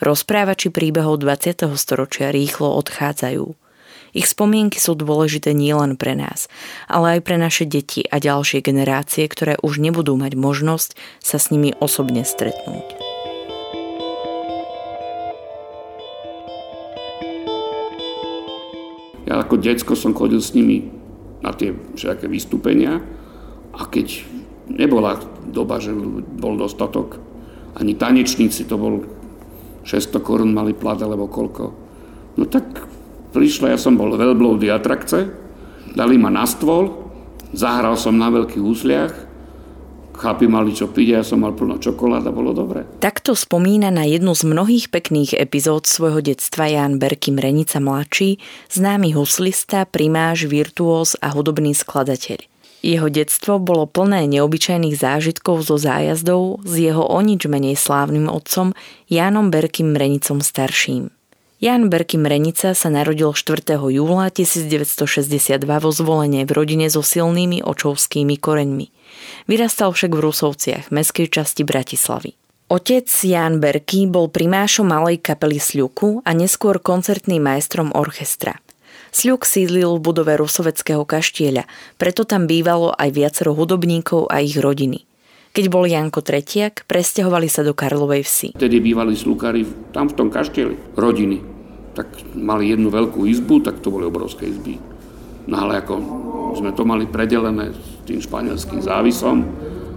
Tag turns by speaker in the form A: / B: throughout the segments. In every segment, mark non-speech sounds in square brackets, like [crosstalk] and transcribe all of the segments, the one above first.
A: Rozprávači príbehov 20. storočia rýchlo odchádzajú. Ich spomienky sú dôležité nielen pre nás, ale aj pre naše deti a ďalšie generácie, ktoré už nebudú mať možnosť sa s nimi osobne stretnúť.
B: Ja ako decko som chodil s nimi na tie všetké vystúpenia a keď nebola doba, že bol dostatok, ani tanečníci, to bol 600 korún mali plat alebo koľko. No tak prišla, ja som bol veľbloudy atrakce, dali ma na stôl, zahral som na veľkých úsliach, chlapi mali čo piť, ja som mal plno čokolád a bolo dobre.
A: Takto spomína na jednu z mnohých pekných epizód svojho detstva Jan Berky Mrenica mladší, známy huslista, primáž, virtuóz a hudobný skladateľ. Jeho detstvo bolo plné neobyčajných zážitkov zo zájazdov s jeho o nič menej slávnym otcom Jánom Berkým Mrenicom starším. Jan Berky Mrenica sa narodil 4. júla 1962 vo zvolenie v rodine so silnými očovskými koreňmi. Vyrastal však v Rusovciach, meskej časti Bratislavy. Otec Jan Berky bol primášom malej kapely Sľuku a neskôr koncertným majstrom orchestra – Sľuk sídlil v budove Rusoveckého kaštieľa, preto tam bývalo aj viacero hudobníkov a ich rodiny. Keď bol Janko Tretiak, presťahovali sa do Karlovej vsi.
B: Vtedy bývali slukári tam v tom kaštieli, rodiny. Tak mali jednu veľkú izbu, tak to boli obrovské izby. No ale ako sme to mali predelené s tým španielským závisom,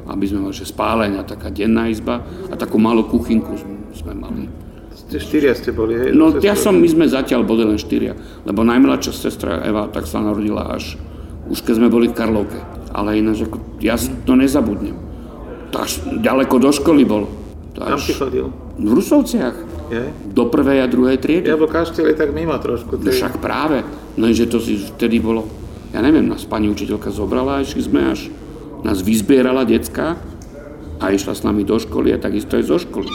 B: aby sme mali že spálenia, taká denná izba a takú malú kuchynku sme mali
C: ste štyria ste boli, hej?
B: No ja som, my sme zatiaľ boli len štyria, lebo najmladšia sestra Eva tak sa narodila až už keď sme boli v Karlovke. Ale ináč, ako, ja to nezabudnem. Až ďaleko do školy bol.
C: To Kam si chodil?
B: V Rusovciach. Je? Do prvej a druhej triedy.
C: Ja bol kaštiel je tak mimo trošku.
B: No však práve. No že to si vtedy bolo, ja neviem, nás pani učiteľka zobrala a išli sme až, nás vyzbierala decka a išla s nami do školy a takisto aj zo školy.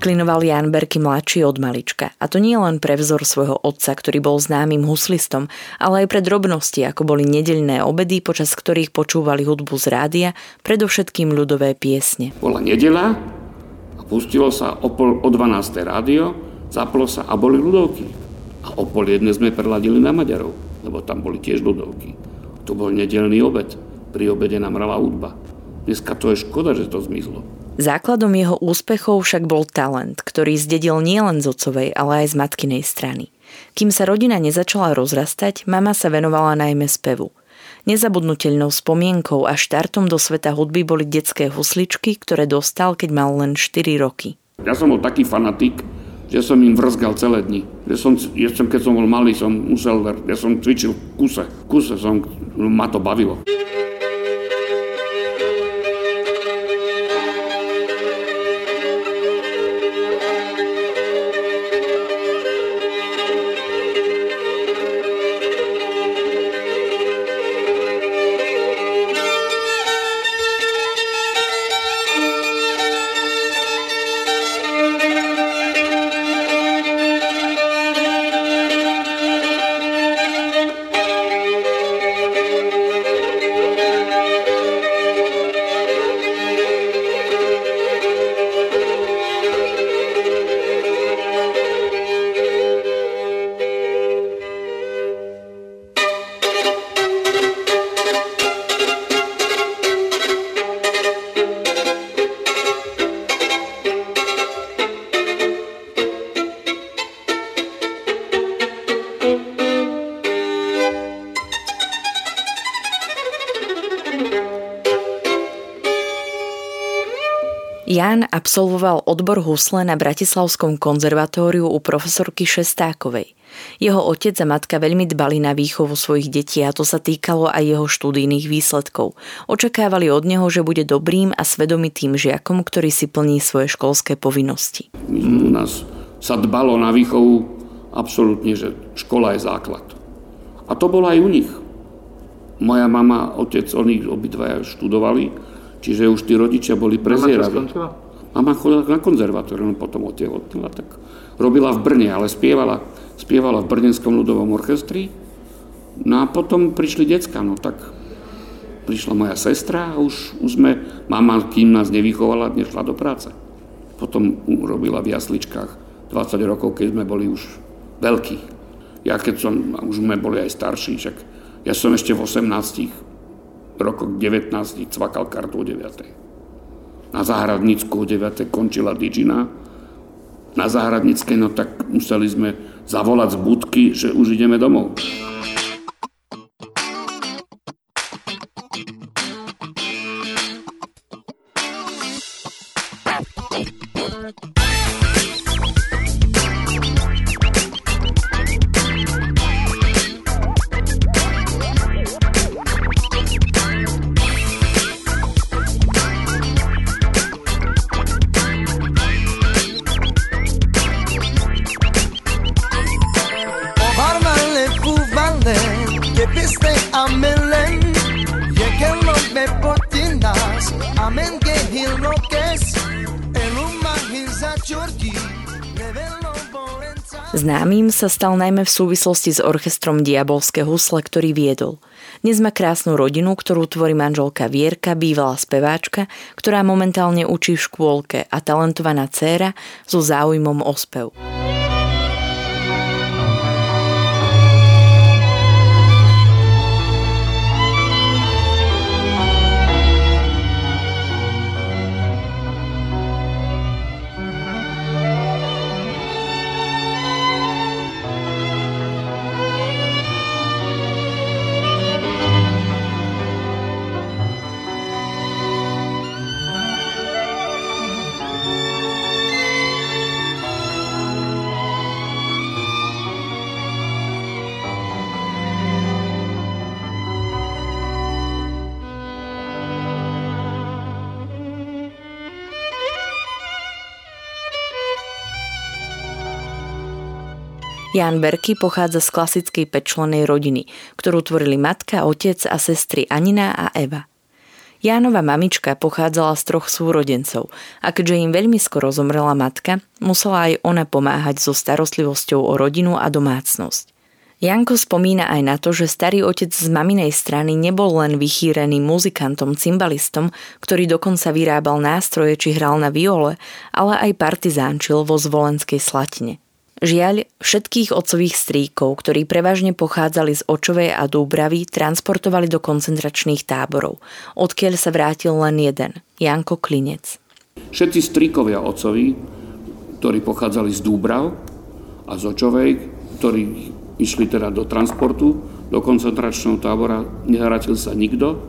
A: Hudbe inklinoval Jan Berky mladší od malička. A to nie len pre vzor svojho otca, ktorý bol známym huslistom, ale aj pre drobnosti, ako boli nedeľné obedy, počas ktorých počúvali hudbu z rádia, predovšetkým ľudové piesne.
B: Bola nedela a pustilo sa o, pol, o 12. rádio, zaplo sa a boli ľudovky. A o pol jedne sme preladili na Maďarov, lebo tam boli tiež ľudovky. To bol nedelný obed. Pri obede nám hrala hudba. Dneska to je škoda, že to zmizlo.
A: Základom jeho úspechov však bol talent, ktorý zdedil nielen z otcovej, ale aj z matkinej strany. Kým sa rodina nezačala rozrastať, mama sa venovala najmä spevu. Nezabudnutelnou spomienkou a štartom do sveta hudby boli detské husličky, ktoré dostal, keď mal len 4 roky.
B: Ja som bol taký fanatik, že som im vrzgal celé dni. Ja som, ja som, keď som bol malý, som musel, ja som cvičil kuse. Kuse som, ma to bavilo.
A: Jan absolvoval odbor husle na Bratislavskom konzervatóriu u profesorky Šestákovej. Jeho otec a matka veľmi dbali na výchovu svojich detí a to sa týkalo aj jeho študijných výsledkov. Očakávali od neho, že bude dobrým a svedomitým žiakom, ktorý si plní svoje školské povinnosti.
B: U nás sa dbalo na výchovu absolútne, že škola je základ. A to bolo aj u nich. Moja mama, otec, oni obidvaja študovali, čiže už tí rodičia boli prezieraví. Mama chodila na konzervatórium, potom otehotnila, tak robila v Brne, ale spievala, spievala v Brnenskom ľudovom orchestri. No a potom prišli decka, no tak prišla moja sestra a už, už sme, mama, kým nás nevychovala, nešla do práce. Potom robila v jasličkách 20 rokov, keď sme boli už veľkí. Ja keď som, už sme boli aj starší, však ja som ešte v 18 rokoch 19 cvakal kartu o 9. Na Záhradnícku o 9. končila Digina. Na Záhradníckej, no tak museli sme zavolať z budky, že už ideme domov.
A: Známym sa stal najmä v súvislosti s orchestrom Diabolské husle, ktorý viedol. Dnes má krásnu rodinu, ktorú tvorí manželka Vierka, bývalá speváčka, ktorá momentálne učí v škôlke a talentovaná dcéra so záujmom o spev. Jan Berky pochádza z klasickej pečlenej rodiny, ktorú tvorili matka, otec a sestry Anina a Eva. Jánova mamička pochádzala z troch súrodencov a keďže im veľmi skoro zomrela matka, musela aj ona pomáhať so starostlivosťou o rodinu a domácnosť. Janko spomína aj na to, že starý otec z maminej strany nebol len vychýrený muzikantom, cymbalistom, ktorý dokonca vyrábal nástroje či hral na viole, ale aj partizánčil vo zvolenskej slatine. Žiaľ, všetkých otcových stríkov, ktorí prevažne pochádzali z Očovej a Dúbravy, transportovali do koncentračných táborov, odkiaľ sa vrátil len jeden, Janko Klinec.
B: Všetci stríkovia otcovi, ktorí pochádzali z Dúbrav a z Očovej, ktorí išli teda do transportu, do koncentračného tábora, nehratil sa nikto,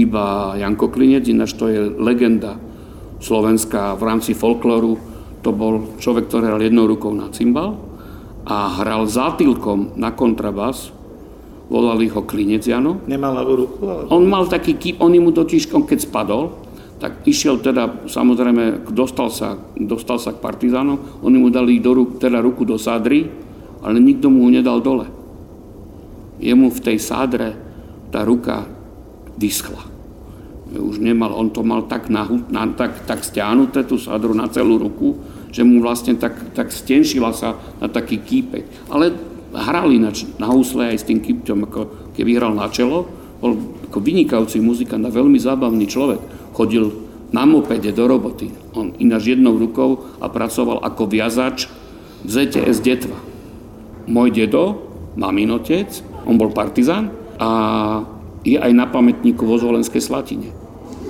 B: iba Janko Klinec, ináč to je legenda Slovenska v rámci folklóru, to bol človek, ktorý hral jednou rukou na cymbal a hral zátylkom na kontrabas. Volali ho Klinec Jano.
C: Nemal ľavú ruku? Ale...
B: On mal taký kýp, on mu totiž, keď spadol, tak išiel teda, samozrejme, dostal sa, dostal sa k partizánom, oni mu dali do ruk, teda ruku do sádry, ale nikto mu ju nedal dole. Jemu v tej sádre tá ruka vyschla už nemal, on to mal tak, nahu, na, tak, tak stiahnuté, tú sadru na celú ruku, že mu vlastne tak, tak stenšila sa na taký kýpek. Ale hral ináč na husle aj s tým kýpťom, ako keby hral na čelo, bol ako vynikajúci muzikant a veľmi zábavný človek. Chodil na mopede do roboty. On ináč jednou rukou a pracoval ako viazač v ZTS Detva. Môj dedo, mamin on bol partizán a je aj na pamätníku vo Zvolenskej Slatine.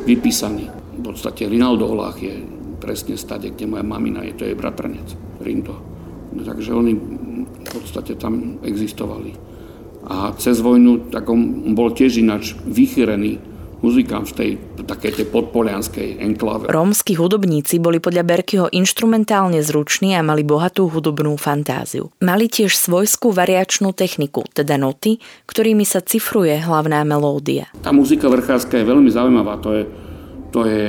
B: Vypísaný. V podstate Rinaldo Olách je presne stade, kde moja mamina je, to je bratranec Rindo. No, takže oni v podstate tam existovali. A cez vojnu, tak on, bol tiež ináč vychyrený muzikám v tej takej tej podpolianskej enklave.
A: Rómsky hudobníci boli podľa Berkyho inštrumentálne zruční a mali bohatú hudobnú fantáziu. Mali tiež svojskú variačnú techniku, teda noty, ktorými sa cifruje hlavná melódia.
B: Tá muzika vrchárska je veľmi zaujímavá. To je, to je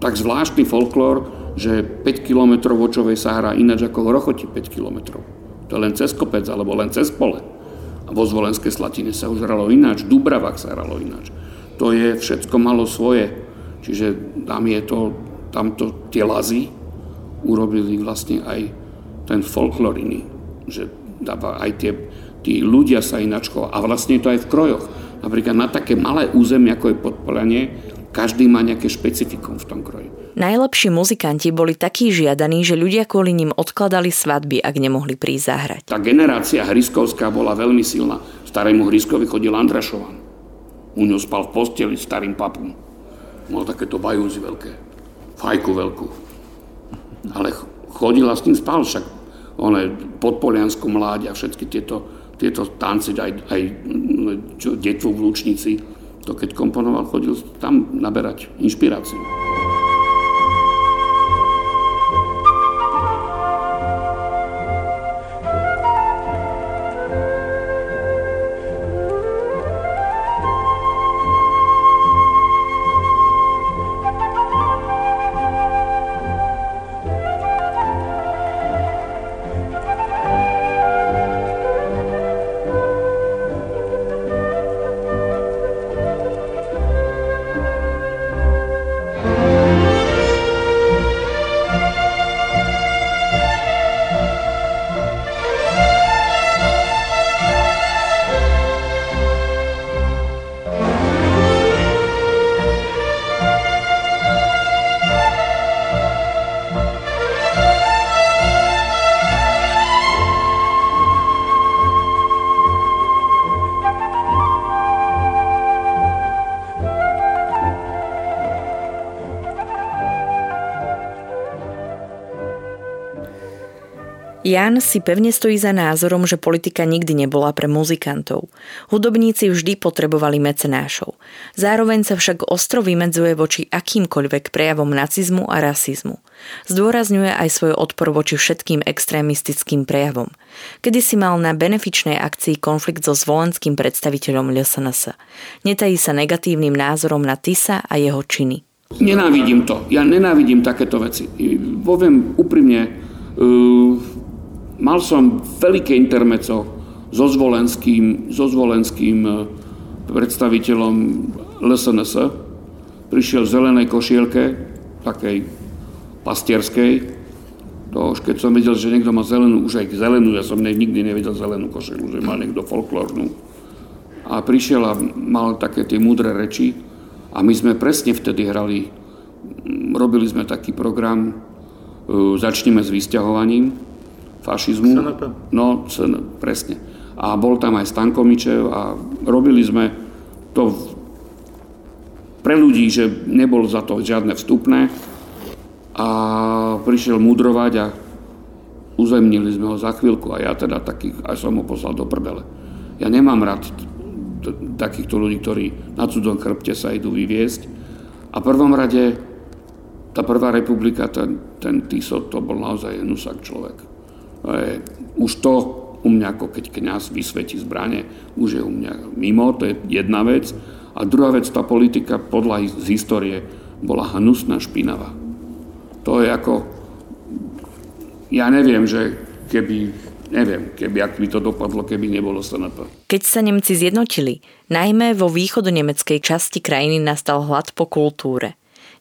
B: tak zvláštny folklór, že 5 km vočovej sa hrá ináč ako v Rochoti 5 km. To je len cez kopec alebo len cez pole. Vo Zvolenskej Slatine sa už hralo ináč, v Dubravách sa hralo ináč to je všetko malo svoje. Čiže tam je to, tamto tie lazy urobili vlastne aj ten folklor iný, že dáva aj tie, tí ľudia sa inačko a vlastne je to aj v krojoch. Napríklad na také malé územie, ako je podpolanie, každý má nejaké špecifikum v tom kroji.
A: Najlepší muzikanti boli takí žiadaní, že ľudia kvôli ním odkladali svadby, ak nemohli prísť zahrať.
B: Tá generácia Hryskovská bola veľmi silná. Starému Hryskovi chodil Andrašovan. U ňo spal v posteli s starým papom. Mal takéto bajúzy veľké. Fajku veľkú. Ale chodila s tým spal však. One podpoliansku mláď a všetky tieto, tieto tance, aj, aj čo, detvu v Lučnici, to keď komponoval, chodil tam naberať inšpiráciu.
A: Jan si pevne stojí za názorom, že politika nikdy nebola pre muzikantov. Hudobníci vždy potrebovali mecenášov. Zároveň sa však ostro vymedzuje voči akýmkoľvek prejavom nacizmu a rasizmu. Zdôrazňuje aj svoj odpor voči všetkým extrémistickým prejavom. Kedy si mal na benefičnej akcii konflikt so zvolenským predstaviteľom LSNS. Netají sa negatívnym názorom na Tisa a jeho činy.
B: Nenávidím to. Ja nenávidím takéto veci. Poviem úprimne, uh Mal som veľké intermeco so zvolenským, so zvolenským e, predstaviteľom LSNS. Prišiel v zelenej košielke, takej pastierskej. To už keď som videl, že niekto má zelenú, už aj zelenú, ja som nikdy nevidel zelenú košielu, že má niekto folklórnu. A prišiel a mal také tie múdre reči a my sme presne vtedy hrali, robili sme taký program, e, začneme s vysťahovaním fašizmu.
C: SNP.
B: No, SN, presne. A bol tam aj Stankomičev a robili sme to pre ľudí, že nebol za to žiadne vstupné. A prišiel mudrovať a uzemnili sme ho za chvíľku a ja teda takých, aj som ho poslal do prdele. Ja nemám rád takýchto ľudí, ktorí na cudzom chrbte sa idú vyviesť. A v prvom rade tá prvá republika, ten, ten Tiso, to bol naozaj nusak človek. Už to u mňa, ako keď kniaz vysvetí zbranie, už je u mňa mimo, to je jedna vec. A druhá vec, tá politika podľa z histórie bola hnusná, špinavá. To je ako, ja neviem, že keby, neviem, keby, ak by to dopadlo, keby nebolo SNP.
A: Keď sa Nemci zjednotili, najmä vo východonemeckej časti krajiny nastal hlad po kultúre.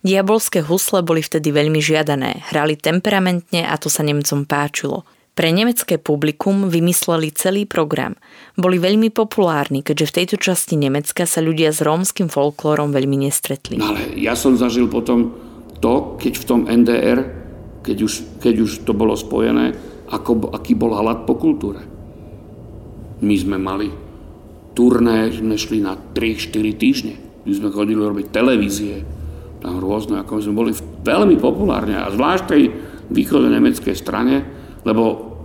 A: Diabolské husle boli vtedy veľmi žiadané, hrali temperamentne a to sa Nemcom páčilo – pre nemecké publikum vymysleli celý program. Boli veľmi populárni, keďže v tejto časti Nemecka sa ľudia s rómskym folklórom veľmi nestretli.
B: No ale ja som zažil potom to, keď v tom NDR, keď už, keď už to bolo spojené, ako, aký bol hlad po kultúre. My sme mali turné, sme šli na 3-4 týždne. My sme chodili robiť televízie, tam rôzne, ako sme boli veľmi populárne a zvlášť tej východo-nemeckej strane, lebo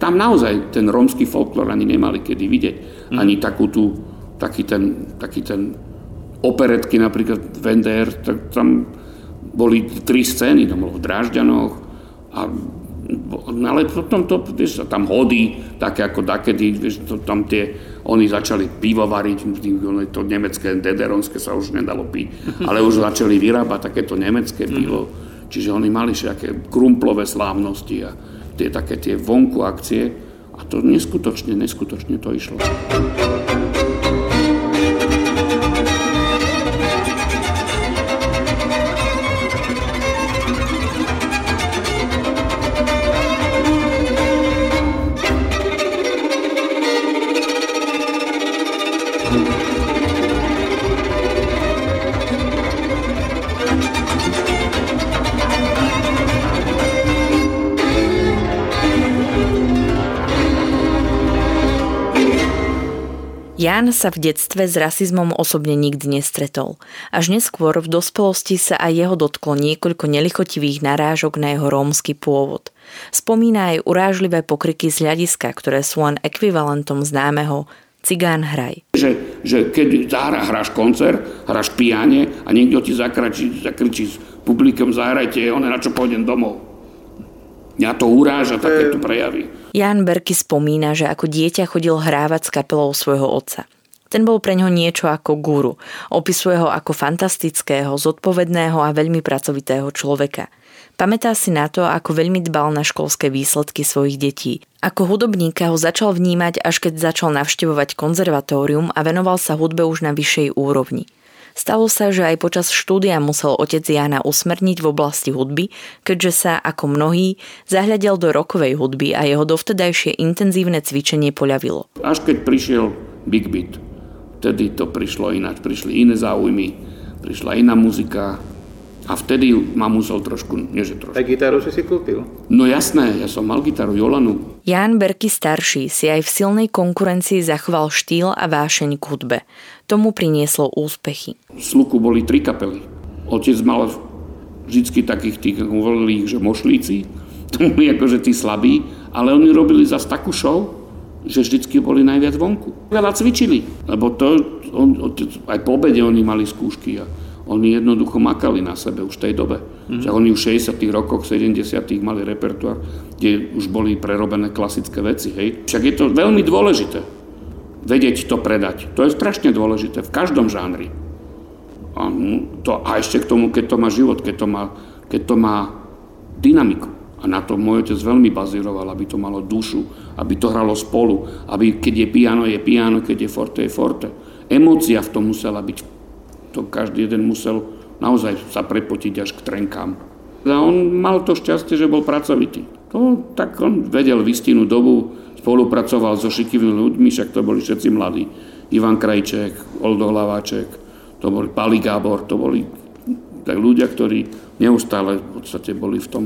B: tam naozaj ten rómsky folklór ani nemali kedy vidieť. Mm. Ani takú tú, taký ten, taký ten operetky, napríklad v NDR, tak tam boli tri scény, tam bolo v Drážďanoch a ale potom to, vieš, tam hodí, také ako dakedy, vieš, to, tam tie, oni začali pivo variť, to nemecké, dederonské sa už nedalo piť, [laughs] ale už začali vyrábať takéto nemecké pivo, čiže oni mali všetké krumplové slávnosti a tie také tie vonku akcie a to neskutočne, neskutočne to išlo.
A: Jan sa v detstve s rasizmom osobne nikdy nestretol. Až neskôr v dospelosti sa aj jeho dotklo niekoľko nelichotivých narážok na jeho rómsky pôvod. Spomína aj urážlivé pokryky z hľadiska, ktoré sú len ekvivalentom známeho Cigán hraj.
B: Že, že keď zahra, hráš koncert, hráš piane a niekto ti zakračí, zakričí s publikom zahrajte, on na čo pôjdem domov. Mňa to uráža, takéto prejavy.
A: Jan Berky spomína, že ako dieťa chodil hrávať s kapelou svojho otca. Ten bol pre ňo niečo ako guru. Opisuje ho ako fantastického, zodpovedného a veľmi pracovitého človeka. Pamätá si na to, ako veľmi dbal na školské výsledky svojich detí. Ako hudobníka ho začal vnímať, až keď začal navštevovať konzervatórium a venoval sa hudbe už na vyššej úrovni. Stalo sa, že aj počas štúdia musel otec Jana usmerniť v oblasti hudby, keďže sa, ako mnohí, zahľadel do rokovej hudby a jeho dovtedajšie intenzívne cvičenie poľavilo.
B: Až keď prišiel Big Beat, vtedy to prišlo ináč, prišli iné záujmy, prišla iná muzika, a vtedy ma musel trošku, nie že trošku.
C: A gitaru si si kúpil?
B: No jasné, ja som mal gitaru Jolanu.
A: Ján Berky starší si aj v silnej konkurencii zachoval štýl a vášeň k hudbe. Tomu prinieslo úspechy.
B: V Sluku boli tri kapely. Otec mal vždycky takých tých, volili že mošlíci, to boli akože tí slabí, ale oni robili zase takú show, že vždycky boli najviac vonku. Veľa cvičili, lebo to, on, aj po obede oni mali skúšky a oni jednoducho makali na sebe už v tej dobe. Mm. Však oni už v 60 rokoch, 70 mali repertoár, kde už boli prerobené klasické veci. Hej. Však je to veľmi dôležité vedieť to predať. To je strašne dôležité v každom žánri. A, to, a ešte k tomu, keď to má život, keď to má, keď to má dynamiku. A na to môj otec veľmi bazíroval, aby to malo dušu, aby to hralo spolu, aby keď je piano, je piano, keď je forte, je forte. Emócia v tom musela byť to každý jeden musel naozaj sa prepotiť až k trenkám. A on mal to šťastie, že bol pracovitý. To, tak on vedel v dobu, spolupracoval so šikivými ľuďmi, však to boli všetci mladí. Ivan Krajček, Oldo Hlaváček, to boli Pali Gábor, to boli tak ľudia, ktorí neustále v podstate boli v tom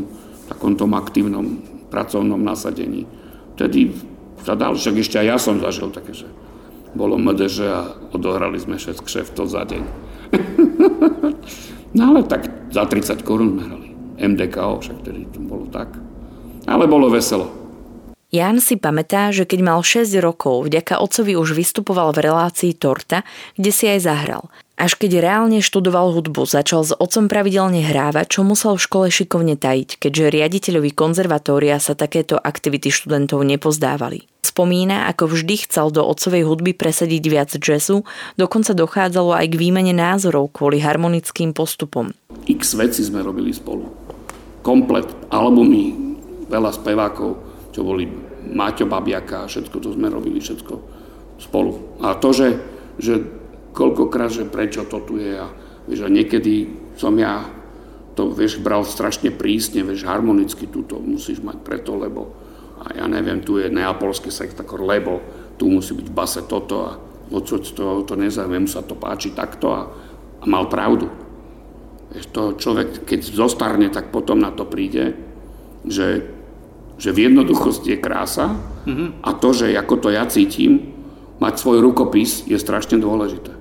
B: takomto aktívnom pracovnom nasadení. Vtedy sa dal, však ešte aj ja som zažil také, že bolo MDŽ a odohrali sme 6 kšeftov za deň. [laughs] no ale tak za 30 korún sme hrali. MDKO, však tedy to bolo tak. Ale bolo veselo.
A: Jan si pamätá, že keď mal 6 rokov, vďaka otcovi už vystupoval v relácii Torta, kde si aj zahral. Až keď reálne študoval hudbu, začal s otcom pravidelne hrávať, čo musel v škole šikovne tajiť, keďže riaditeľovi konzervatória sa takéto aktivity študentov nepozdávali. Spomína, ako vždy chcel do otcovej hudby presadiť viac jazzu, dokonca dochádzalo aj k výmene názorov kvôli harmonickým postupom.
B: X veci sme robili spolu. Komplet albumy, veľa spevákov, čo boli Maťo Babiaka, všetko to sme robili, všetko spolu. A to, že, že koľkokrát, že prečo to tu je a vieš, a niekedy som ja to, vieš, bral strašne prísne, vieš, harmonicky tu musíš mať preto, lebo a ja neviem, tu je neapolský sektor, lebo tu musí byť v base toto a odsud to, to nezaujíma, sa to páči takto a, a mal pravdu. Vieš, to človek, keď zostarne, tak potom na to príde, že, že v jednoduchosti je krása mm-hmm. a to, že ako to ja cítim, mať svoj rukopis je strašne dôležité.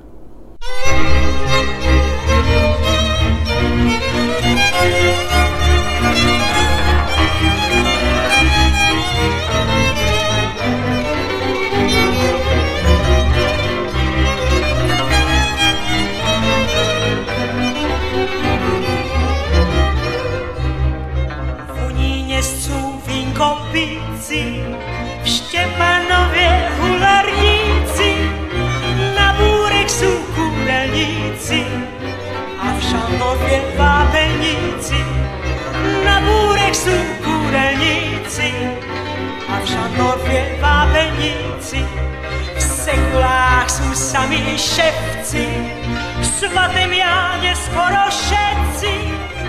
D: V sekulách sú sami ševci, v svatém Jáne skoro všetci,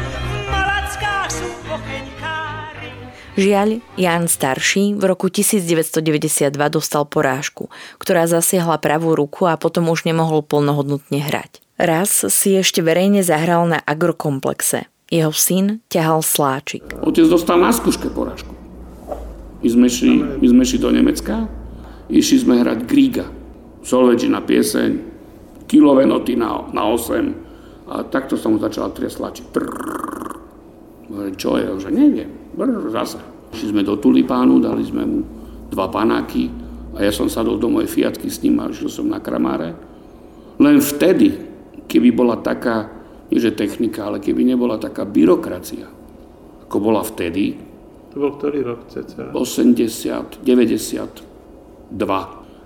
D: v Malackách sú pocheňkári.
A: Žiaľ, Jan starší v roku 1992 dostal porážku, ktorá zasiahla pravú ruku a potom už nemohol plnohodnotne hrať. Raz si ešte verejne zahral na agrokomplexe. Jeho syn ťahal sláčik.
B: Otec dostal na skúške porážku. My sme šli, my sme šli do Nemecka, išli sme hrať Griga, Solvežina pieseň, kilové noty na, na 8 a takto sa mu začala. Hovorím, čo je? Že neviem. Brr, zase. Šli sme do Tulipánu, dali sme mu dva panáky a ja som sadol do mojej Fiatky s ním a žil som na Kramáre. Len vtedy, keby bola taká, nie že technika, ale keby nebola taká byrokracia, ako bola vtedy,
C: To bol ktorý rok cca?
B: 80, 92.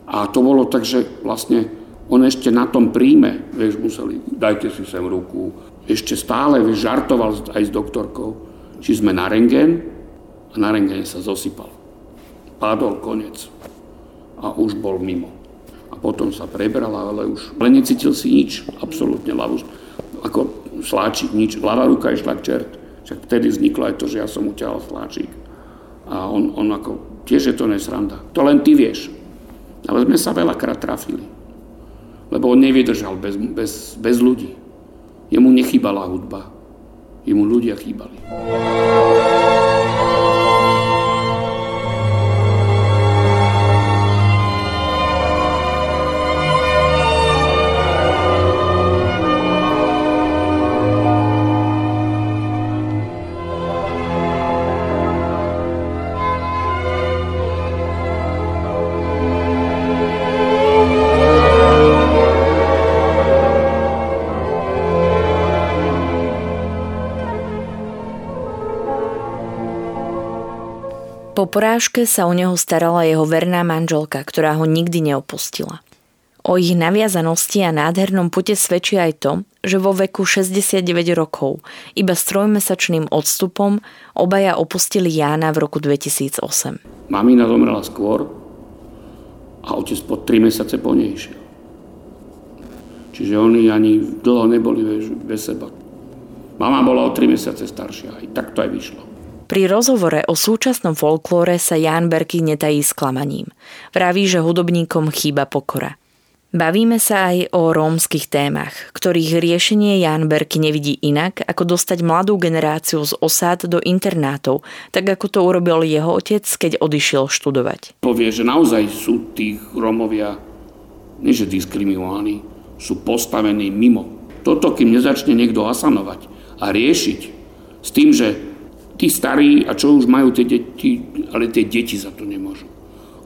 B: A to bolo tak, že vlastne on ešte na tom príjme, vieš, museli, dajte si sem ruku, ešte stále, vieš, žartoval aj s doktorkou, či sme na rengen a na rengene sa zosypal. Padol konec a už bol mimo. A potom sa prebral, ale už ale necítil si nič, absolútne ľavú, ako sláčik, nič, ľavá ruka išla k čert. Však vtedy vzniklo aj to, že ja som uťahal sláčik. A on, on ako, tiež je to nesranda. To len ty vieš. Ale sme sa veľakrát trafili. Lebo on nevydržal bez, bez, bez ľudí. Jemu nechýbala hudba. Jemu ľudia chýbali.
A: Po porážke sa o neho starala jeho verná manželka, ktorá ho nikdy neopustila. O ich naviazanosti a nádhernom pute svedčí aj to, že vo veku 69 rokov, iba s trojmesačným odstupom, obaja opustili Jána v roku 2008.
B: Mamina zomrela skôr a otec po 3 mesiace po nej išiel. Čiže oni ani dlho neboli bez seba. Mama bola o 3 mesiace staršia, aj tak to aj vyšlo.
A: Pri rozhovore o súčasnom folklóre sa Ján Berky netají sklamaním. Vraví, že hudobníkom chýba pokora. Bavíme sa aj o rómskych témach, ktorých riešenie Jan Berky nevidí inak, ako dostať mladú generáciu z osád do internátov, tak ako to urobil jeho otec, keď odišiel študovať.
B: Povie, že naozaj sú tí Rómovia, nie že diskriminovaní, sú postavení mimo. Toto, kým nezačne niekto asanovať a riešiť s tým, že tí starí, a čo už majú tie deti, ale tie deti za to nemôžu.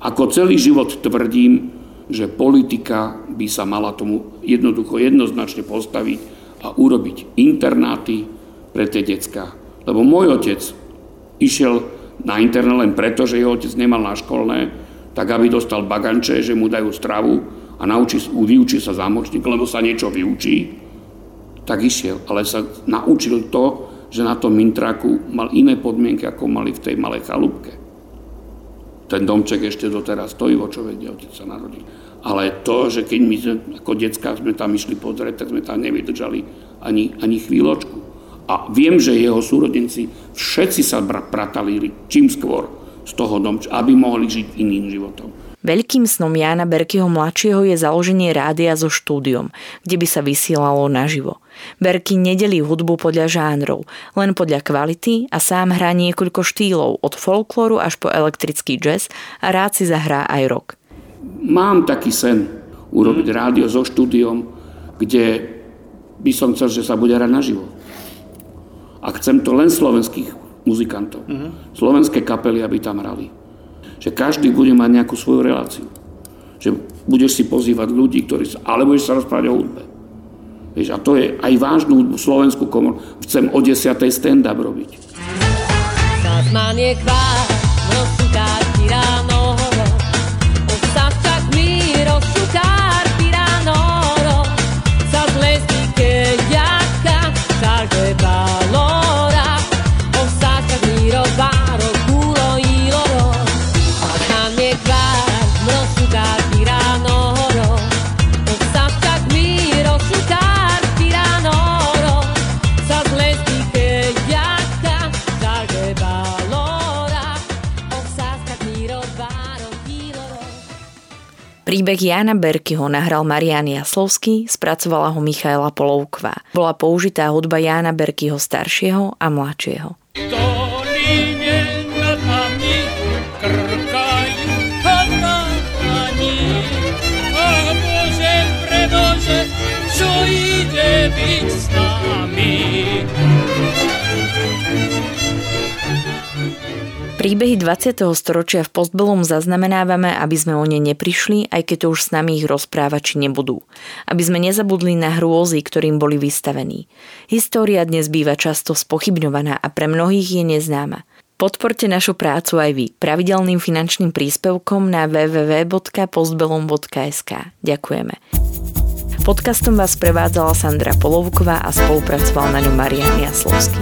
B: Ako celý život tvrdím, že politika by sa mala tomu jednoducho jednoznačne postaviť a urobiť internáty pre tie decka. Lebo môj otec išiel na internát len preto, že jeho otec nemal na školné, tak aby dostal baganče, že mu dajú stravu a naučí, vyučí sa zámočník, lebo sa niečo vyučí, tak išiel. Ale sa naučil to, že na tom Mintraku mal iné podmienky, ako mali v tej malej chalúbke. Ten domček ešte doteraz stojí, vo čo vedia, otec sa narodil. Ale to, že keď my ako detská sme tam išli pozrieť, tak sme tam nevydržali ani, ani chvíľočku. A viem, že jeho súrodenci všetci sa pratali čím skôr z toho domča, aby mohli žiť iným životom.
A: Veľkým snom Jána Berkyho mladšieho je založenie rádia so štúdiom, kde by sa vysielalo naživo. Berky nedelí hudbu podľa žánrov, len podľa kvality a sám hrá niekoľko štýlov, od folklóru až po elektrický jazz a rád si zahrá aj rock.
B: Mám taký sen urobiť mm. rádio so štúdiom, kde by som chcel, že sa bude hrať naživo. A chcem to len slovenských muzikantov. Mm. Slovenské kapely, aby tam hrali že každý bude mať nejakú svoju reláciu. Že budeš si pozývať ľudí, ktorí sa, ale budeš sa rozprávať o hudbe. Vieš, a to je aj vážnu hudbu, slovenskú komoru. Chcem o 10. stand-up robiť.
D: Sazman je kvár v
A: Príbeh Jana Berkyho nahral Marian Jaslovský, spracovala ho Michaela Polovková. Bola použitá hudba Jána Berkyho staršieho a mladšieho. byť s nami. Príbehy 20. storočia v Postbelom zaznamenávame, aby sme o ne neprišli, aj keď už s nami ich rozprávači nebudú. Aby sme nezabudli na hrôzy, ktorým boli vystavení. História dnes býva často spochybňovaná a pre mnohých je neznáma. Podporte našu prácu aj vy pravidelným finančným príspevkom na www.postbelom.sk. Ďakujeme. Podcastom vás prevádzala Sandra Polovková a spolupracoval na ňu Marian Jaslovský.